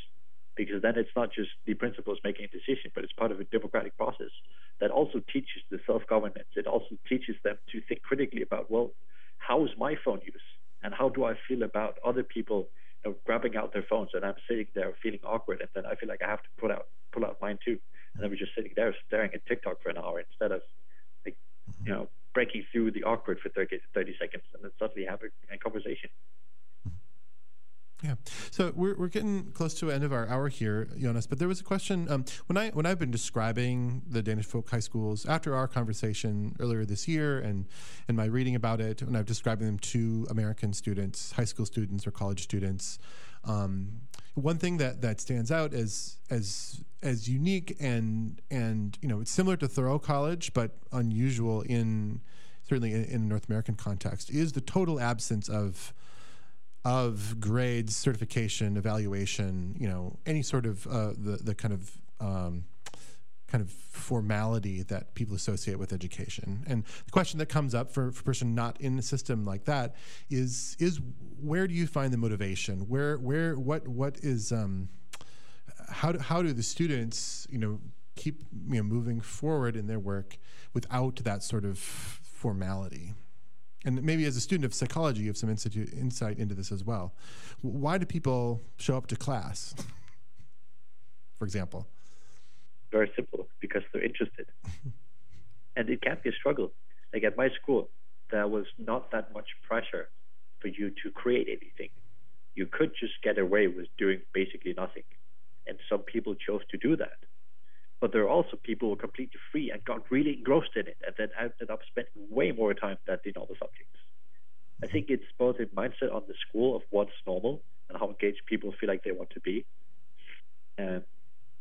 because then it's not just the principals making a decision, but it's part of a democratic process that also teaches the self-governance. It also teaches them to think critically about, well, how is my phone use, and how do I feel about other people grabbing out their phones, and I'm sitting there feeling awkward, and then I feel like I have to put out pull out mine too, and then we're just sitting there staring at TikTok for an hour instead of like you mm-hmm. know breaking through the awkward for 30, 30 seconds and then suddenly have a, a conversation. Yeah. So we're, we're getting close to the end of our hour here, Jonas. But there was a question um, when I when I've been describing the Danish folk high schools after our conversation earlier this year, and and my reading about it, when I've described them to American students, high school students, or college students. Um, one thing that that stands out as as as unique and and you know it's similar to Thoreau College, but unusual in certainly in, in a North American context is the total absence of of grades, certification, evaluation, you know, any sort of uh, the the kind of um, kind of formality that people associate with education. And the question that comes up for, for a person not in a system like that is is where do you find the motivation? Where where what what is um, how do, how do the students you know keep you know moving forward in their work without that sort of formality? And maybe as a student of psychology, you have some insight into this as well. Why do people show up to class, for example? Very simple, because they're interested. and it can't be a struggle. Like at my school, there was not that much pressure for you to create anything. You could just get away with doing basically nothing. And some people chose to do that. But there are also people who are completely free and got really engrossed in it and then ended up spending way more time than in other subjects. I think it's both a mindset on the school of what's normal and how engaged people feel like they want to be. And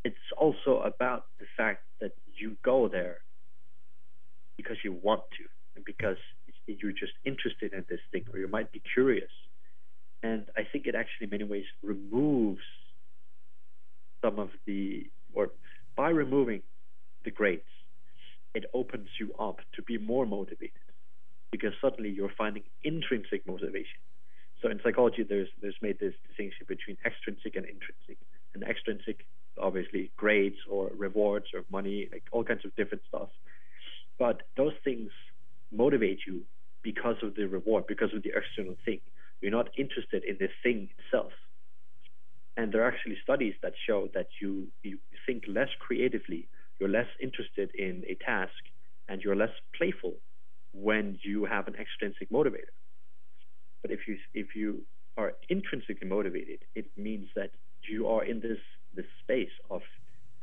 it's also about the fact that you go there because you want to and because you're just interested in this thing or you might be curious. And I think it actually, in many ways, removes some of the, or by removing the grades, it opens you up to be more motivated because suddenly you're finding intrinsic motivation. So in psychology, there's there's made this distinction between extrinsic and intrinsic. And extrinsic, obviously, grades or rewards or money, like all kinds of different stuff. But those things motivate you because of the reward, because of the external thing. You're not interested in the thing itself. And there are actually studies that show that you, you think less creatively, you're less interested in a task, and you're less playful when you have an extrinsic motivator. But if you if you are intrinsically motivated, it means that you are in this this space of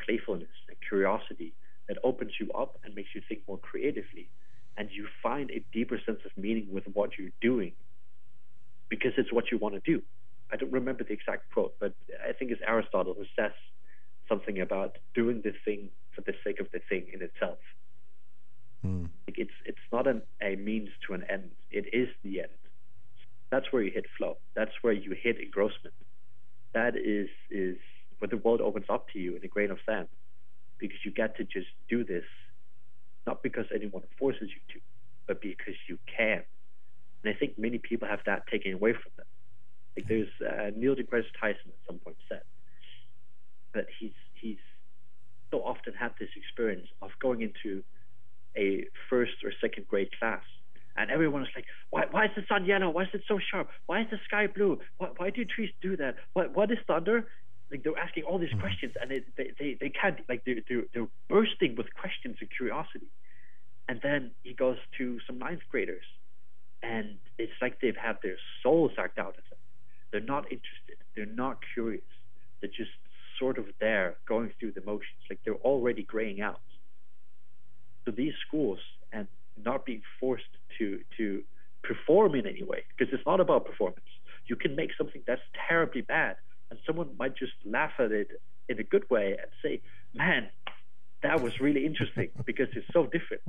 playfulness and curiosity that opens you up and makes you think more creatively, and you find a deeper sense of meaning with what you're doing because it's what you want to do. I don't remember the exact quote, but I think it's Aristotle who says something about doing the thing for the sake of the thing in itself. Mm. Like it's it's not an, a means to an end. It is the end. That's where you hit flow. That's where you hit engrossment. That is is where the world opens up to you in a grain of sand, because you get to just do this, not because anyone forces you to, but because you can. And I think many people have that taken away from them. Like there's uh, Neil deGrasse Tyson at some point said that he's he's so often had this experience of going into a first or second grade class and everyone is like, why, why is the sun yellow? Why is it so sharp? Why is the sky blue? Why, why do trees do that? What, what is thunder? Like they're asking all these mm-hmm. questions, and it, they, they, they can't like they're, they're, they're bursting with questions and curiosity. And then he goes to some ninth graders, and it's like they've had their soul sucked out of them. They're not interested. They're not curious. They're just sort of there, going through the motions. Like they're already graying out. So these schools and not being forced to to perform in any way, because it's not about performance. You can make something that's terribly bad, and someone might just laugh at it in a good way and say, "Man, that was really interesting because it's so different."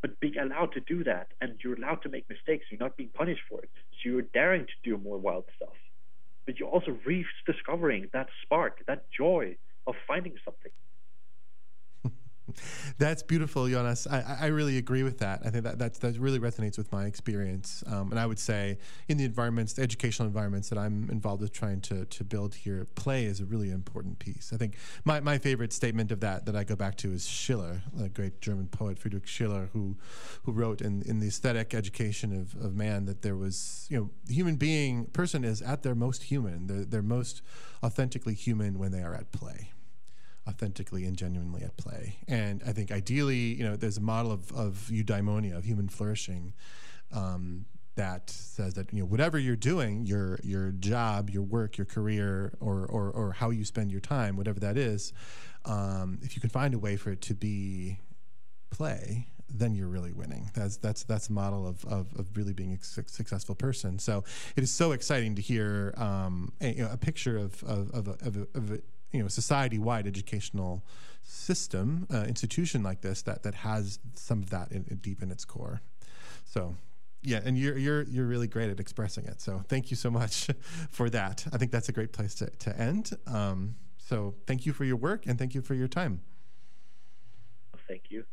But being allowed to do that, and you're allowed to make mistakes, you're not being punished for it. So you're daring to do more wild stuff. But you're also rediscovering that spark, that joy of finding something. That's beautiful, Jonas. I, I really agree with that. I think that that's, that really resonates with my experience. Um, and I would say in the environments, the educational environments that I'm involved with trying to, to build here, play is a really important piece. I think my, my favorite statement of that that I go back to is Schiller, a great German poet, Friedrich Schiller, who who wrote in, in the aesthetic education of, of man that there was, you know, the human being, person is at their most human. They're, they're most authentically human when they are at play authentically and genuinely at play. And I think ideally, you know, there's a model of, of eudaimonia, of human flourishing, um, that says that you know whatever you're doing, your your job, your work, your career, or or, or how you spend your time, whatever that is, um, if you can find a way for it to be play, then you're really winning. That's that's that's a model of, of, of really being a su- successful person. So it is so exciting to hear um, a, you know, a, picture of of, of, a, of, a, of a, you know society-wide educational system uh, institution like this that that has some of that in, in deep in its core. So yeah, and you're you're you're really great at expressing it. So thank you so much for that. I think that's a great place to to end. Um, so thank you for your work and thank you for your time. Thank you.